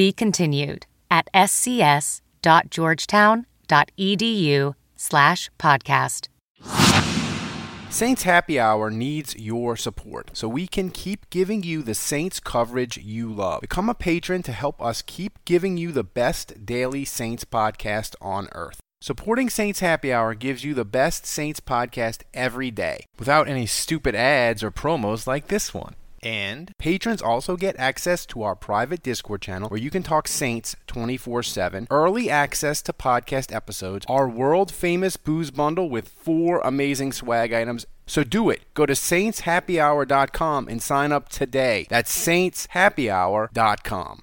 Be continued at scs.georgetown.edu slash podcast. Saints Happy Hour needs your support so we can keep giving you the Saints coverage you love. Become a patron to help us keep giving you the best daily Saints podcast on earth. Supporting Saints Happy Hour gives you the best Saints podcast every day without any stupid ads or promos like this one. And patrons also get access to our private Discord channel where you can talk Saints 24 7, early access to podcast episodes, our world famous booze bundle with four amazing swag items. So do it. Go to saintshappyhour.com and sign up today. That's saintshappyhour.com.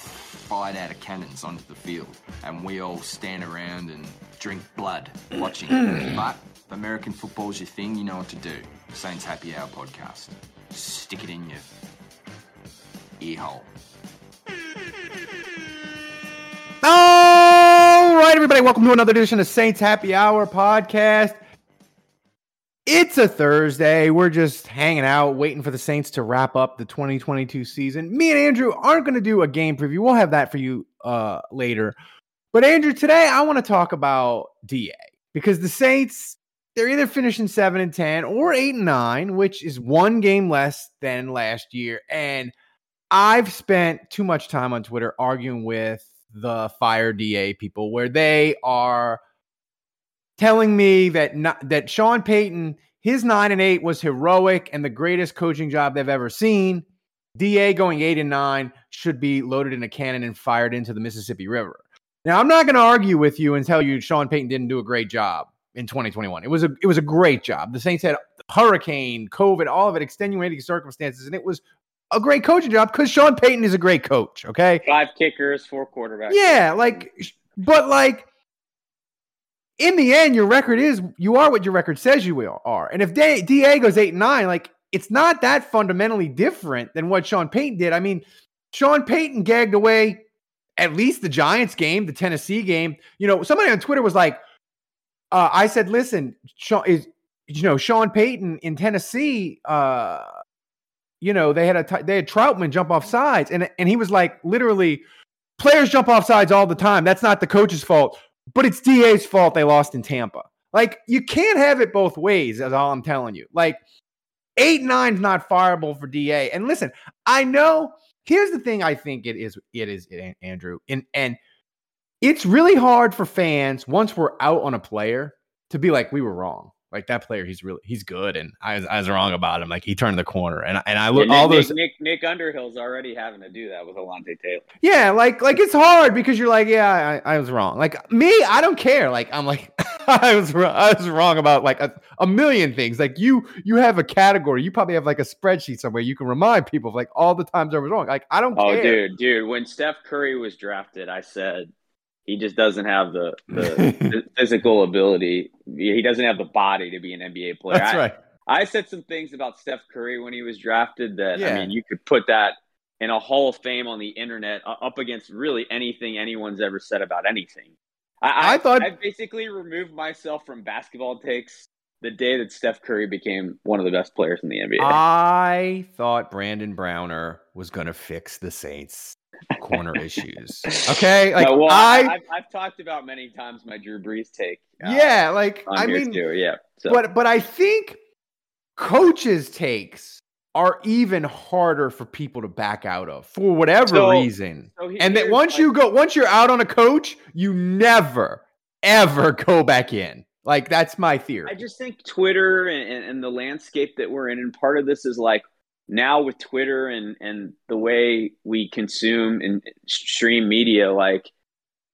fired out of cannons onto the field, and we all stand around and drink blood watching. but if American football's your thing, you know what to do. Saints Happy Hour podcast. Stick it in your ear hole. All right, everybody, welcome to another edition of Saints Happy Hour podcast. It's a Thursday. We're just hanging out, waiting for the Saints to wrap up the 2022 season. Me and Andrew aren't going to do a game preview. We'll have that for you uh, later. But Andrew, today I want to talk about DA because the Saints they're either finishing seven and ten or eight and nine, which is one game less than last year. And I've spent too much time on Twitter arguing with the fire DA people, where they are telling me that not, that Sean Payton his nine and eight was heroic and the greatest coaching job they've ever seen. Da going eight and nine should be loaded in a cannon and fired into the Mississippi River. Now, I'm not going to argue with you and tell you Sean Payton didn't do a great job in 2021. It was a it was a great job. The Saints had hurricane, COVID, all of it, extenuating circumstances, and it was a great coaching job because Sean Payton is a great coach. Okay, five kickers, four quarterbacks. Yeah, like, but like in the end, your record is you are what your record says you will are. And if Da, goes eight nine, like it's not that fundamentally different than what Sean Payton did. I mean, Sean Payton gagged away at least the Giants game, the Tennessee game. You know, somebody on Twitter was like, uh, I said, listen, Sean is you know Sean Payton in Tennessee. Uh, you know they had a t- they had Trautman jump off sides, and and he was like literally, players jump off sides all the time. That's not the coach's fault but it's DA's fault they lost in Tampa. Like you can't have it both ways. That's all I'm telling you. Like eight nine's not fireable for DA. And listen, I know. Here's the thing. I think it is. It is Andrew. And and it's really hard for fans once we're out on a player to be like we were wrong. Like that player, he's really he's good, and I was, I was wrong about him. Like he turned the corner, and and I look Nick, all those. Nick, Nick Underhill's already having to do that with Alontae Taylor. Yeah, like like it's hard because you're like, yeah, I, I was wrong. Like me, I don't care. Like I'm like I was wrong. I was wrong about like a, a million things. Like you you have a category. You probably have like a spreadsheet somewhere you can remind people of like all the times I was wrong. Like I don't. Oh, care. dude, dude. When Steph Curry was drafted, I said he just doesn't have the, the physical ability. He doesn't have the body to be an NBA player. That's I, right. I said some things about Steph Curry when he was drafted that Yeah. I mean, you could put that in a Hall of Fame on the internet up against really anything anyone's ever said about anything. I, I thought- I basically removed myself from basketball takes the day that Steph Curry became one of the best players in the NBA. I thought Brandon Browner was going to fix the Saints corner issues. Okay, like No, well, I, I, have I've talked about many times my Drew Brees take. uh, yeah, like I mean, too. Yeah. So. but but I think coaches' takes are even harder for people to back out of for whatever So- reason. so he- and that once my- you go, once you're out on a coach, you never, ever go back in. Like that's my theory. I just think Twitter and, and, the landscape that we're in, and part of this is like now with Twitter and and the way we consume and stream media, like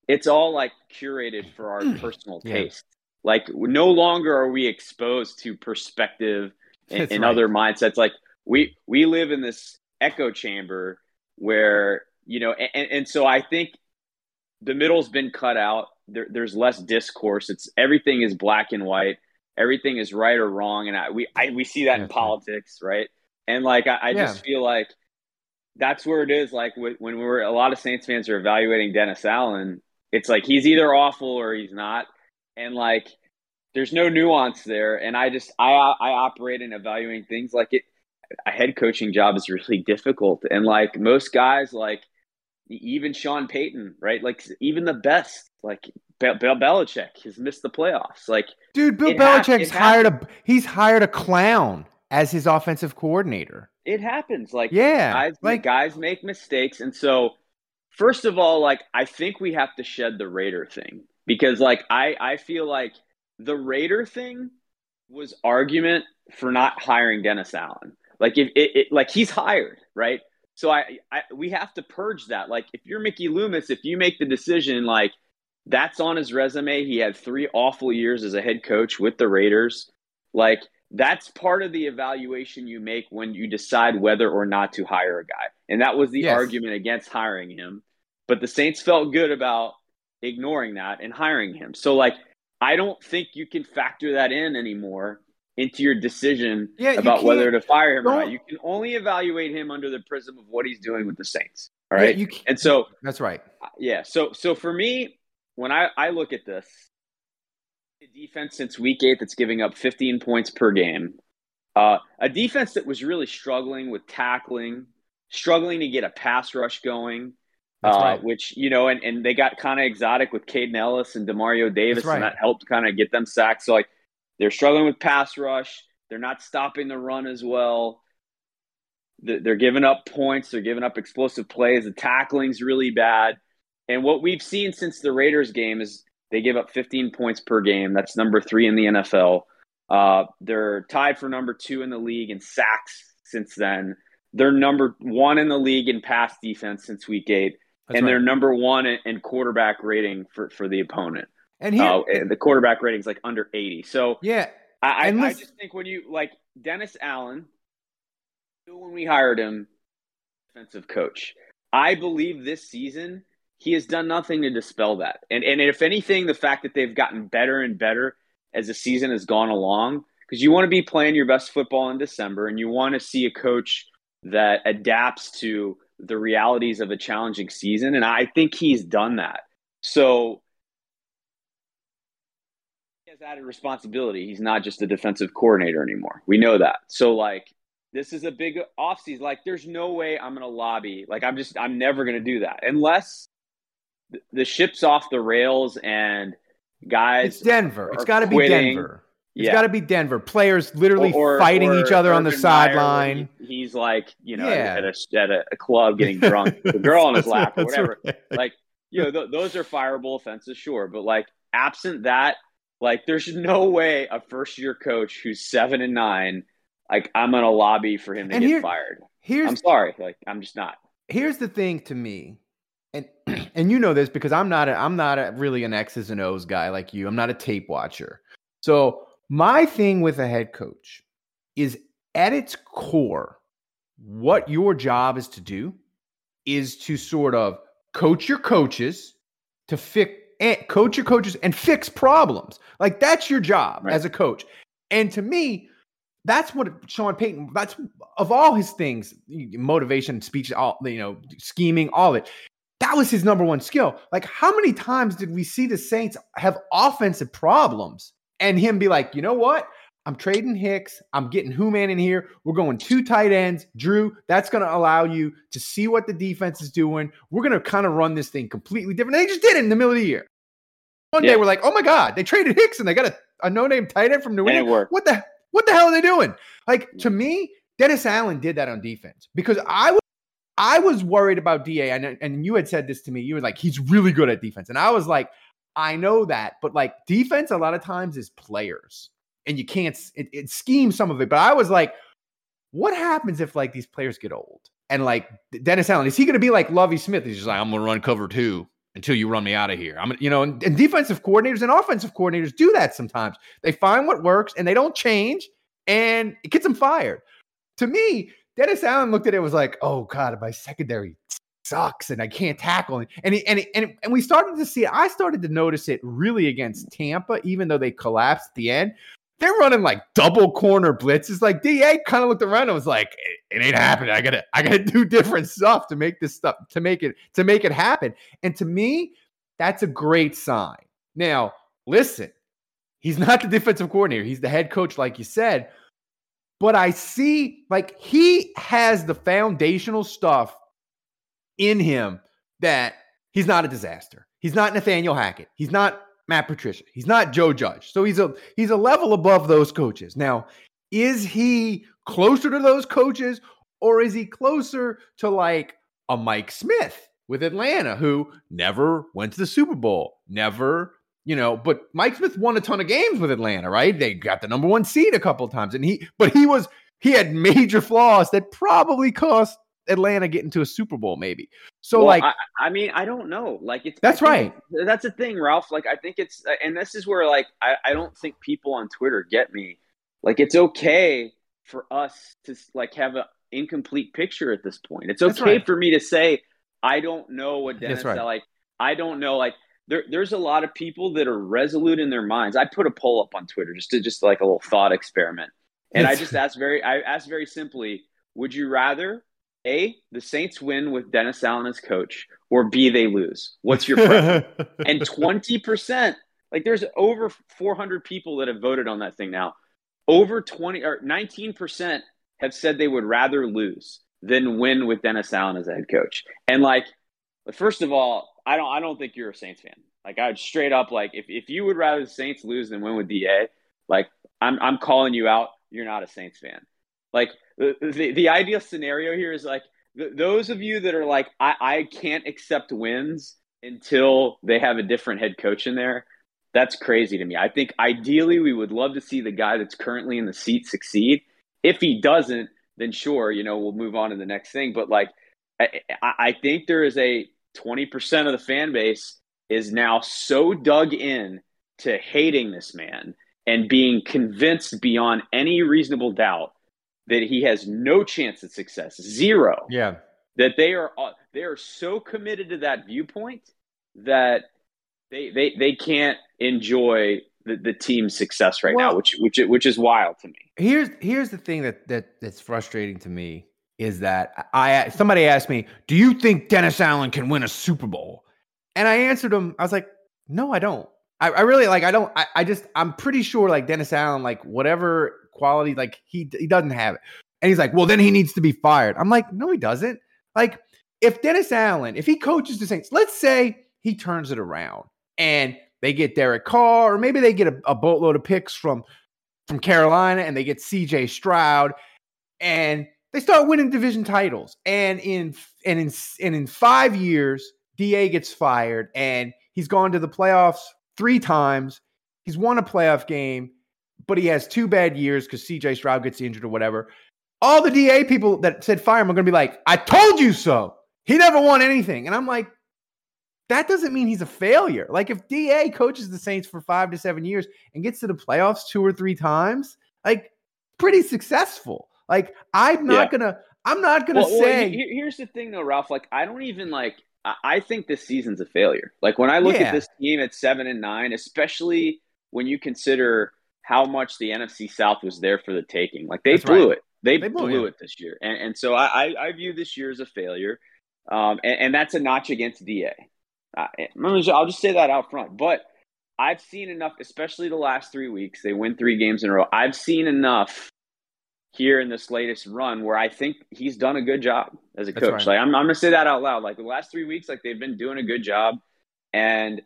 it's all like curated for our personal yeah. taste. Like no longer are we exposed to perspective and, and right. other mindsets. Like we we live in this echo chamber where you know, and, and so I think the middle's been cut out. There, there's less discourse. It's everything is black and white. Everything is right or wrong, and I, we I, we see that in politics, right? And like I, I yeah. just feel like that's where it is. Like when we're a lot of Saints fans are evaluating Dennis Allen, it's like he's either awful or he's not, and like there's no nuance there. And I just I I operate in evaluating things like it. A head coaching job is really difficult, and like most guys, like even Sean Payton, right? Like even the best, like Bill Belichick, has missed the playoffs. Like, dude, Bill Belichick's ha- hired a he's hired a clown as his offensive coordinator. It happens. Like, yeah, guys, like guys make mistakes, and so first of all, like I think we have to shed the Raider thing because, like, I I feel like the Raider thing was argument for not hiring Dennis Allen. Like if it, it like he's hired, right? So I, I we have to purge that. Like if you're Mickey Loomis, if you make the decision like that's on his resume, he had three awful years as a head coach with the Raiders. Like that's part of the evaluation you make when you decide whether or not to hire a guy. And that was the yes. argument against hiring him. But the Saints felt good about ignoring that and hiring him. So like I don't think you can factor that in anymore into your decision yeah, about whether to fire him or not. You can only evaluate him under the prism of what he's doing with the Saints. All right. Yeah, and so that's right. Yeah. So so for me, when I, I look at this, defense since week eight that's giving up 15 points per game. Uh, a defense that was really struggling with tackling, struggling to get a pass rush going. Uh, right. Which you know, and, and they got kind of exotic with Kaden Elliss and Demario Davis, right. and that helped kind of get them sacked. So like they're struggling with pass rush. They're not stopping the run as well. They're giving up points. They're giving up explosive plays. The tackling's really bad. And what we've seen since the Raiders game is they give up 15 points per game. That's number three in the NFL. Uh, they're tied for number two in the league in sacks since then. They're number one in the league in pass defense since week eight. That's and right. they're number one in, in quarterback rating for, for the opponent. And here, uh, the quarterback rating is like under 80. So yeah, I, I, I just think when you like Dennis Allen, when we hired him, defensive coach, I believe this season he has done nothing to dispel that. And and if anything, the fact that they've gotten better and better as the season has gone along, because you want to be playing your best football in December, and you want to see a coach that adapts to the realities of a challenging season. And I think he's done that. So he has added responsibility. He's not just a defensive coordinator anymore. We know that. So like this is a big offseason. Like there's no way I'm gonna lobby. Like I'm just I'm never gonna do that unless the ship's off the rails and guys. It's Denver. It's got to be Denver. It's yeah. got to be Denver. Players literally or, fighting or, each other on the sideline. he's like, you know, yeah. at, a, at a club getting drunk, the girl on his lap or whatever. Right. Like, you know, th- those are fireable offenses, sure. But like, absent that, like, there's no way a first year coach who's seven and nine, like, I'm gonna lobby for him to and get here, fired. Here's, I'm sorry, like, I'm just not. Here's the thing to me, and and you know this because I'm not a, I'm not a, really an X's and O's guy like you. I'm not a tape watcher. So my thing with a head coach is at its core, what your job is to do is to sort of coach your coaches to fix and coach your coaches and fix problems. Like that's your job right. as a coach. And to me, that's what Sean Payton. That's of all his things, motivation, speech, all you know, scheming, all of it. That was his number one skill. Like, how many times did we see the Saints have offensive problems and him be like, you know what? I'm trading Hicks. I'm getting Hooman in here. We're going two tight ends. Drew, that's going to allow you to see what the defense is doing. We're going to kind of run this thing completely different. They just did it in the middle of the year. One yeah. day we're like, oh my God, they traded Hicks and they got a, a no-name tight end from New England. What the what the hell are they doing? Like to me, Dennis Allen did that on defense because I was I was worried about DA and, and you had said this to me. You were like, he's really good at defense. And I was like, I know that, but like defense, a lot of times is players, and you can't it, it schemes some of it. But I was like, what happens if like these players get old? And like Dennis Allen, is he going to be like Lovie Smith? He's just like, I'm going to run cover two until you run me out of here. I'm, you know, and, and defensive coordinators and offensive coordinators do that sometimes. They find what works and they don't change, and it gets them fired. To me, Dennis Allen looked at it was like, oh god, my secondary sucks and I can't tackle. And he, and and and we started to see. I started to notice it really against Tampa, even though they collapsed at the end. They're running like double corner blitzes. Like Da kind of looked around and was like, it, it ain't happening. I gotta I gotta do different stuff to make this stuff to make it to make it happen. And to me, that's a great sign. Now, listen, he's not the defensive coordinator. He's the head coach, like you said. But I see like he has the foundational stuff in him that he's not a disaster. He's not Nathaniel Hackett. He's not Matt Patricia. He's not Joe Judge. So he's a he's a level above those coaches. Now, is he closer to those coaches or is he closer to like a Mike Smith with Atlanta who never went to the Super Bowl, never you know, but Mike Smith won a ton of games with Atlanta, right? They got the number one seed a couple times, and he, but he was he had major flaws that probably cost Atlanta getting to a Super Bowl, maybe. So, well, like, I, I, mean, I don't know. Like, it's that's right. That's the thing, Ralph. Like, I think it's, and this is where, like, I, I don't think people on Twitter get me. Like, it's okay for us to like have an incomplete picture at this point. It's okay right. for me to say I don't know what Dennis right. like. I don't know. Like, there, there's a lot of people that are resolute in their minds. I put a poll up on Twitter just to just like a little thought experiment, and I just asked very, I asked very simply, would you rather a the Saints win with Dennis Allen as coach, or B they lose? What's your preference? and twenty percent, like there's over 400 people that have voted on that thing now. Over 20 or 19 percent have said they would rather lose than win with Dennis Allen as a head coach. And like, first of all, I don't I don't think you're a Saints fan. Like I'd straight up like if, if you would rather the Saints lose than win with DA, like I'm I'm calling you out. You're not a Saints fan. Like the the, the ideal scenario here is like th- those of you that are like I, I can't accept wins until they have a different head coach in there. That's crazy to me. I think ideally we would love to see the guy that's currently in the seat succeed. If he doesn't, then sure, you know, we'll move on to the next thing. But like I, I think there is a 20% of the fan base is now so dug in to hating this man and being convinced beyond any reasonable doubt that he has no chance at success, zero. Yeah. That they are uh, they are so committed to that viewpoint that they they they can't enjoy the, the team's success right well, now, which which which is wild to me. Here's here's the thing that that that's frustrating to me is that I somebody asked me, "Do you think Dennis Allen can win a Super Bowl?" And I answered him, I was like, "No, I don't. I, I really like. I don't. I, I just. I'm pretty sure like Dennis Allen, like whatever quality, like he he doesn't have it." And he's like, "Well, then he needs to be fired." I'm like, "No, he doesn't. Like, if Dennis Allen, if he coaches the Saints, let's say he turns it around and they get Derek Carr, or maybe they get a, a boatload of picks from from Carolina, and they get C.J. Stroud, and they start winning division titles. And in and in and in five years, Da gets fired, and he's gone to the playoffs three times. He's won a playoff game, but he has two bad years because CJ Stroud gets injured or whatever. All the DA people that said fire him are going to be like, "I told you so." He never won anything, and I'm like, that doesn't mean he's a failure. Like if Da coaches the Saints for five to seven years and gets to the playoffs two or three times, like pretty successful. Like I'm not yeah. gonna I'm not gonna well, say. Well, here's the thing though, Ralph. Like I don't even like. I think this season's a failure. Like when I look yeah. at this team at seven and nine, especially when you consider how much the NFC South was there for the taking. Like they That's blew right. it. They, they blew, blew it. this year, and, and so I, I, I view this year as a failure, um, and, and that's a notch against Da. I'll just say that out front. But I've seen enough, especially the last three weeks. They win three games in a row. I've seen enough here in this latest run where I think he's done a good job as a coach. Right. Like I'm, I'm gonna say that out loud. Like the last three weeks, like they've been doing a good job, and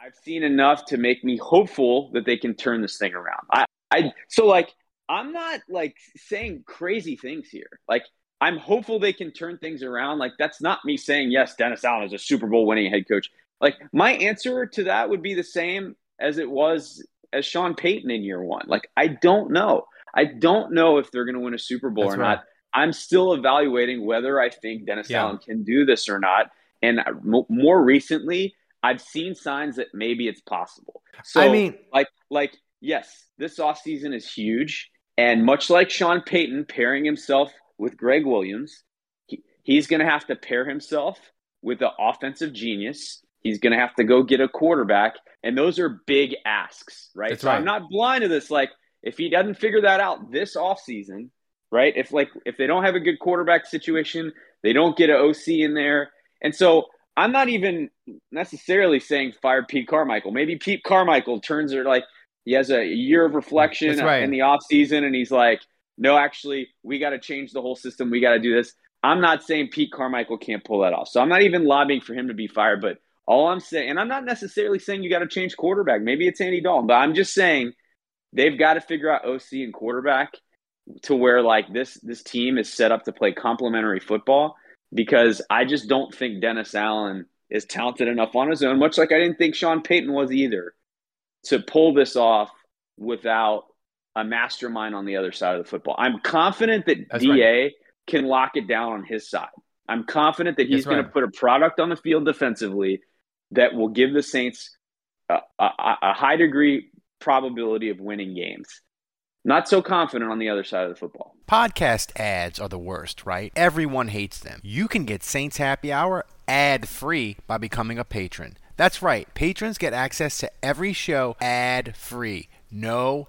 I've seen enough to make me hopeful that they can turn this thing around. I, I so like I'm not like saying crazy things here. Like I'm hopeful they can turn things around. Like that's not me saying yes, Dennis Allen is a Super Bowl winning head coach. Like my answer to that would be the same as it was as Sean Payton in year one. Like I don't know. I don't know if they're going to win a Super Bowl That's or right. not. I'm still evaluating whether I think Dennis Yeah. Allen can do this or not. And mo- more recently, I've seen signs that maybe it's possible. So I mean, like like yes, this offseason is huge. And much like Sean Payton pairing himself with Gregg Williams, he, he's going to have to pair himself with an offensive genius. He's going to have to go get a quarterback. And those are big asks, right? That's so right. I'm not blind to this. Like, if he doesn't figure that out this offseason, right? If like if they don't have a good quarterback situation, they don't get an OC in there. And so I'm not even necessarily saying fire Pete Carmichael. Maybe Pete Carmichael turns it like he has a year of reflection right. in the offseason and he's like, no, actually, we got to change the whole system. We got to do this. I'm not saying Pete Carmichael can't pull that off. So I'm not even lobbying for him to be fired. But all I'm saying, and I'm not necessarily saying you got to change quarterback. Maybe it's Andy Dalton, but I'm just saying they've got to figure out OC and quarterback to where like this this team is set up to play complementary football because I just don't think Dennis Allen is talented enough on his own, much like I didn't think Sean Payton was either, to pull this off without a mastermind on the other side of the football. I'm confident that That's DA can lock it down on his side. I'm confident that he's going right. to put a product on the field defensively that will give the Saints a, a, a high degree probability of winning games. Not so confident on the other side of the football. Podcast ads are the worst, right? Everyone hates them. You can get Saints Happy Hour ad free by becoming a patron. That's right, patrons get access to every show ad free. No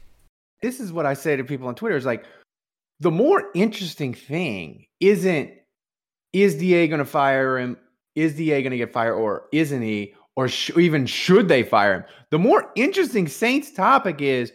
This is what I say to people on Twitter is like the more interesting thing isn't is DA going to fire him? Is DA going to get fired or isn't he? Or sh- even should they fire him? The more interesting Saints topic is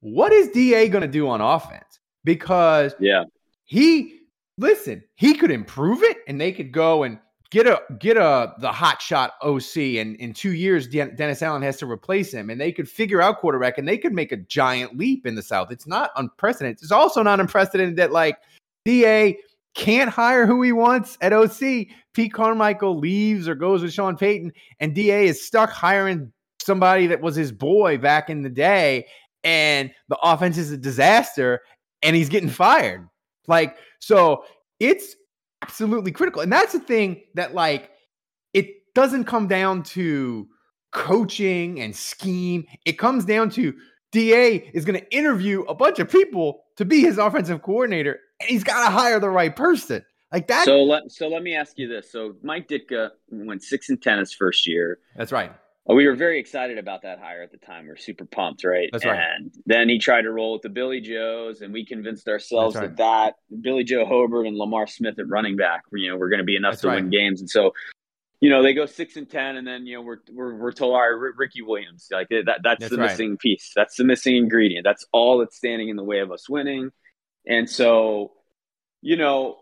what is DA going to do on offense? Because Yeah. he listen, he could improve it and they could go and get a get a the hot shot OC and in 2 years Den- Dennis Allen has to replace him and they could figure out quarterback and they could make a giant leap in the south. It's not unprecedented. It's also not unprecedented that like DA can't hire who he wants at OC. Pete Carmichael leaves or goes with Sean Payton and DA is stuck hiring somebody that was his boy back in the day and the offense is a disaster and he's getting fired. Like, so it's absolutely critical. And that's the thing that, like, it doesn't come down to coaching and scheme. It comes down to DA is going to interview a bunch of people to be his offensive coordinator, and he's got to hire the right person. Like that. So let so let me ask you this. So Mike Ditka went six and ten his first year. that's right. Uh, We were very excited about that hire at the time. We are super pumped, right? That's right. And then he tried to roll with the Billy Joes, and we convinced ourselves That's that that Billy Joe Hobert and Lamar Smith at running back, you know, were going to be enough That's to right. win games. And so, you know, they go six and ten, and then you know we're we're, we're told, all right, Ricky Williams, like that that's, That's the right. missing piece. That's the missing ingredient. That's all that's standing in the way of us winning. And so, you know,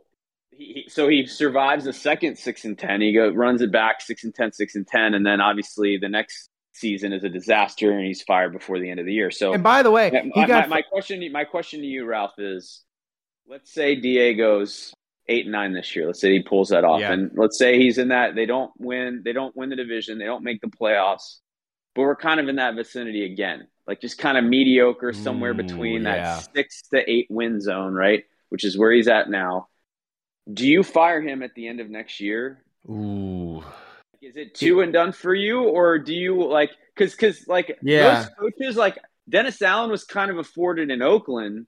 he, so he survives the second six and ten. He go runs it back six and ten, six and ten, and then obviously the next season is a disaster, and he's fired before the end of the year. So And by the way, my, my, my question, my question to you, Ralph, is: Let's say DA goes eight and nine this year. Let's say he pulls that off, Yeah. and let's say he's in that. They don't win. They don't win the division. They don't make the playoffs. But we're kind of in that vicinity again, like just kind of mediocre, somewhere Ooh, between yeah. that six to eight win zone, right? Which is where he's at now. Do you fire him at the end of next year? Ooh. Is it two and done for you, or do you like because because like Yeah. most coaches like Dennis Allen was kind of afforded in Oakland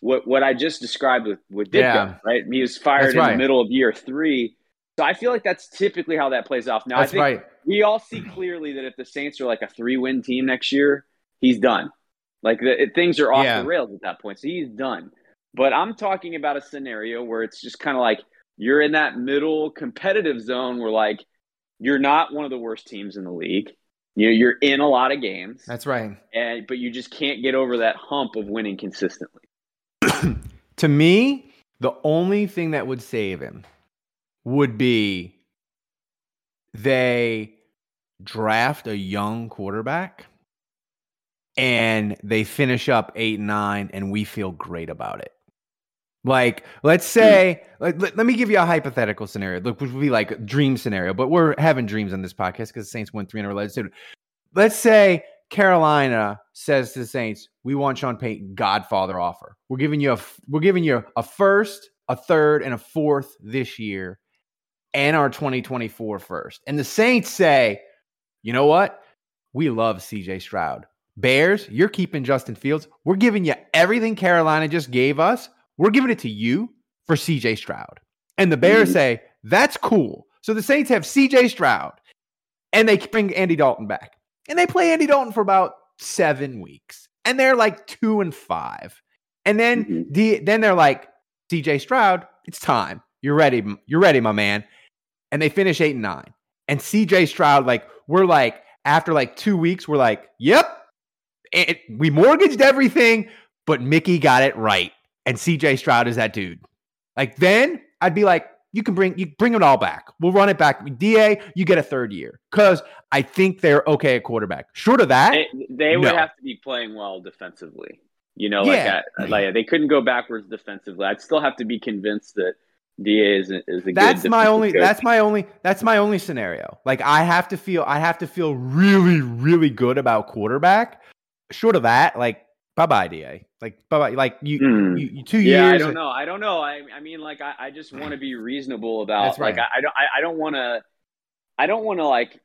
what what I just described with with Ditka, Yeah. right? He was fired That's in right. the middle of year three, so I feel like that's typically how that plays off. Now That's I think right. we all see clearly that if the Saints are like a three win team next year, he's done. Like the, it- things are off Yeah. the rails at that point, so he's done. But I'm talking about a scenario where it's just kind of like you're in that middle competitive zone where like you're not one of the worst teams in the league. You know, you're in a lot of games. That's right. And but you just can't get over that hump of winning consistently. to me, the only thing that would save him would be they draft a young quarterback and they finish up eight and nine, and we feel great about it. Like, let's hmm. say, let, let, let, me give you a hypothetical scenario, Look, which would be like a dream scenario, but we're having dreams on this podcast because the Saints won three in a row. Let's say Carolina says to the Saints, "We want Sean Payton Godfather offer. We're giving you a we're giving you a first, a third, and a fourth this year, and our 2024 first." And the Saints say, "You know what? We love CJ Stroud. Bears, you're keeping Justin Fields. We're giving you everything Carolina just gave us. We're giving it to you for CJ Stroud. And the Bears mm-hmm. say, that's cool. So the Saints have CJ Stroud and they bring Andy Dalton back. And they play Andy Dalton for about seven weeks. And they're like two and five. And then mm-hmm. the, then they're like, CJ Stroud, it's time. You're ready. You're ready, my man. And they finish eight and nine. And CJ Stroud, like, we're like, after like two weeks, we're like, yep, it, we mortgaged everything, but Mickey got it right. And CJ Stroud is that dude. Like then I'd be like, you can bring you bring it all back. We'll run it back. Da, you get a third year because I think they're okay at quarterback. Short of that, they, they would no. have to be playing well defensively. You know, like yeah. that, like they couldn't go backwards defensively. I'd still have to be convinced that Da is is a that's my only coach. that's my only that's my only scenario. Like I have to feel I have to feel really really good about quarterback short of that, like bye bye Da. Like bye bye. Like you, mm. you, you, two yeah, years. I don't know. I don't know. I I mean, like I, I just want to be reasonable about. Right. Like I, I don't I, don't want to. I don't want to like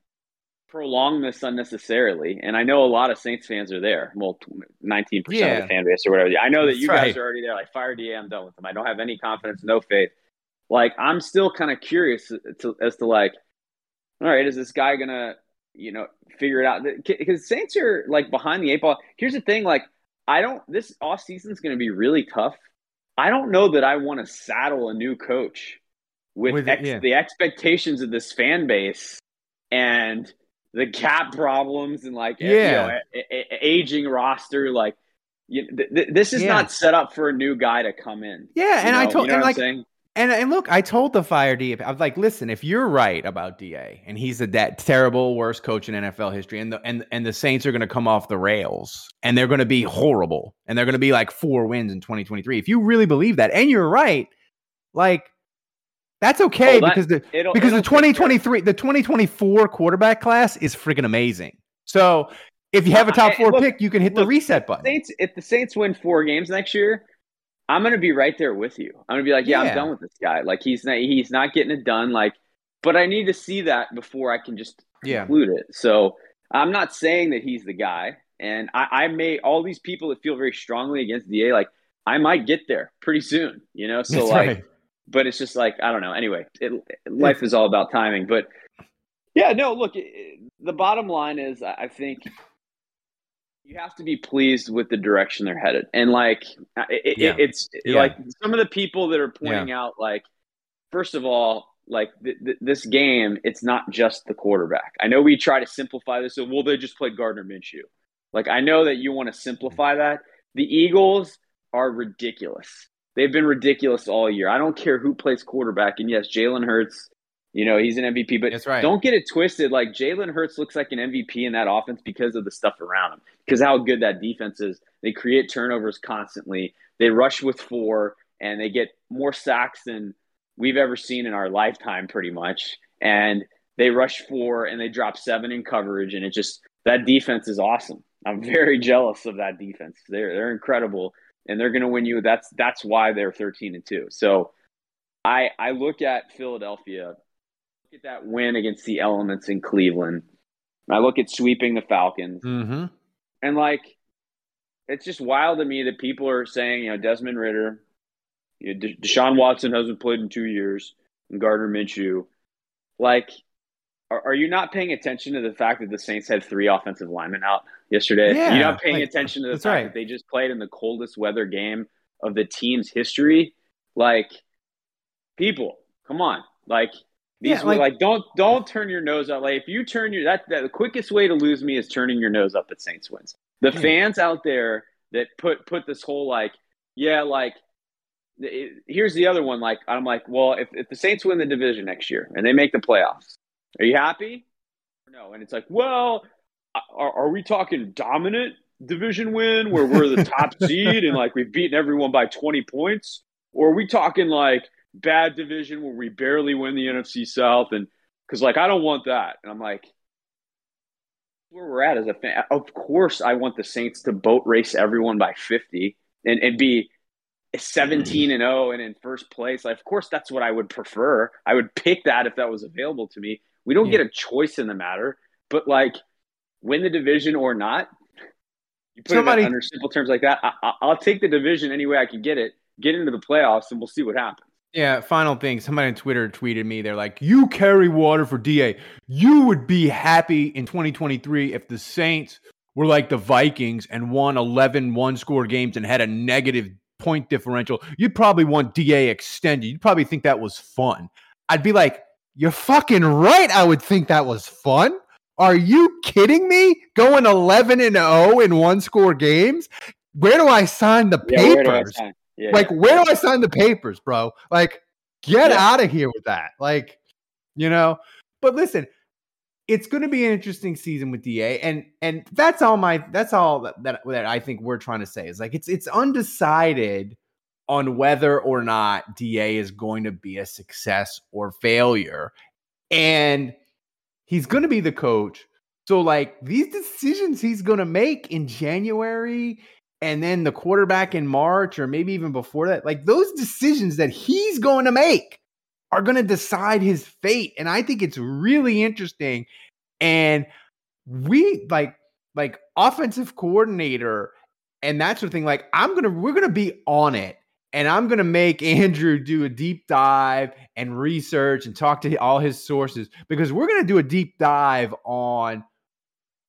prolong this unnecessarily. And I know a lot of Saints fans are there. Well, nineteen yeah. percent of the fan base or whatever. I know that you That's guys right. are already there. Like fire Da, I'm done with them. I don't have any confidence, no faith. Like I'm still kind of curious to, as to like, all right, is this guy gonna you know, figure it out. Because Saints are like behind the eight ball. Here's the thing: like, I don't. This off season is going to be really tough. I don't know that I want to saddle a new coach with, with ex- yeah. the expectations of this fan base and the cap problems and like yeah. you know, a, a, aging roster. Like, you, th- th- this is yeah. not set up for a new guy to come in. Yeah, and know? I told you know and like and, and look, I told the fire D, I was like, listen, if you're right about Da and he's the that terrible worst coach in NFL history, and the and and the Saints are going to come off the rails and they're going to be horrible and they're going to be like four wins in 2023. If you really believe that, and you're right, like that's okay that, because the it'll, because it'll the 2023 the 2024 quarterback class is freaking amazing. So if you have a top four look, pick, you can hit look, the reset button. Saints, if the Saints win four games next year, I'm gonna be right there with you. I'm gonna be like, yeah, yeah, I'm done with this guy. Like he's not he's not getting it done. Like, but I need to see that before I can just yeah. conclude it. So I'm not saying that he's the guy. And I, I may all these people that feel very strongly against Da, like I might get there pretty soon, you know. So That's like, right. but it's just like I don't know. Anyway, it, life is all about timing. But yeah, no. Look, it, the bottom line is, I think you have to be pleased with the direction they're headed. And like it, yeah. it's yeah. like some of the people that are pointing yeah. out like first of all like th- th- this game it's not just the quarterback. I know we try to simplify this so well they just played gardner minshew. Like i know that you want to simplify mm-hmm. that. The eagles are ridiculous. They've been ridiculous all year. I don't care who plays quarterback and yes jalen hurts you know, he's an MVP, but right. don't get it twisted. Like Jalen Hurts looks like an MVP in that offense because of the stuff around him, because how good that defense is. They create turnovers constantly. They rush with four, and they get more sacks than we've ever seen in our lifetime, pretty much. And they rush four and they drop seven in coverage, and it just that defense is awesome. I'm very jealous of that defense. They're they're incredible, and they're going to win you. That's that's why they're 13 and two. So I I look at Philadelphia at that win against the Elements in Cleveland. I look at sweeping the Falcons, mm-hmm. and like it's just wild to me that people are saying, you know, Desmond Ridder, you know, Deshaun Watson hasn't played in two years, and Gardner Minshew. Like, are, are, you not paying attention to the fact that the Saints had three offensive linemen out yesterday? Yeah, You're not paying like, attention to the fact right. that they just played in the coldest weather game of the team's history. Like, people, come on, like These Yeah, were like- like, don't don't turn your nose up. Like if you turn your that, that the quickest way to lose me is turning your nose up at Saints wins. The Yeah. fans out there that put put this whole like yeah like it- here's the other one like I'm like well if, if the Saints win the division next year and they make the playoffs are you happy or no and it's like well are, are we talking dominant division win where we're the top seed and like we've beaten everyone by 20 points or are we talking like bad division where we barely win the NFC South. And because like I don't want that. And I'm like where we're at as a fan of course I want the Saints to boat race everyone by 50 and, and be 17 and 0 and in first place. Like of course that's what I would prefer. I would pick that if that was available to me. We don't Yeah. get a choice in the matter. But like win the division or not you put Somebody- it under simple terms like that I, I, I'll take the division any way I can get it get into the playoffs and we'll see what happens Yeah, final thing. Somebody on Twitter tweeted me. They're like, "You carry water for DA. You would be happy in 2023 if the Saints were like the Vikings and won 11 one-score games and had a negative point differential. You'd probably want DA extended. You'd probably think that was fun." I'd be like, "You're fucking right. I would think that was fun." Are you kidding me? Going 11 and 0 in one-score games? Where do I sign the Yeah, where do I papers? Yeah, like yeah. where do i sign the papers bro like get Yeah. out of here with that like you know but listen it's going to be an interesting season with da and and that's all my that's all that, that that i think we're trying to say is like it's it's undecided on whether or not da is going to be a success or failure and he's going to be the coach so like these decisions he's going to make in january and then the quarterback in March or maybe even before that, like those decisions that he's going to make are going to decide his fate. And I think it's really interesting. And we like like offensive coordinator and that sort of thing. Like I'm gonna we're gonna be on it. And I'm gonna make Andrew do a deep dive and research and talk to all his sources because we're gonna do a deep dive on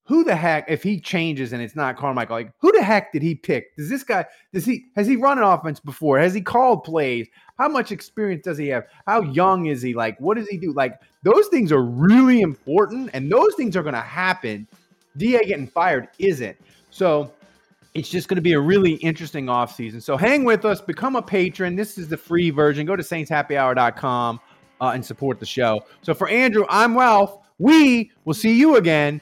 who the heck, if he changes and it's not Carmichael, like who the heck did he pick? Does this guy, does he, has he run an offense before? Has he called plays? How much experience does he have? How young is he? Like, what does he do? Like, those things are really important and those things are going to happen. DA getting fired isn't. So it's just going to be a really interesting offseason. So hang with us, become a patron. This is the free version. Go to saintshappyhour.com uh, and support the show. So for Andrew, I'm Ralph. We will see you again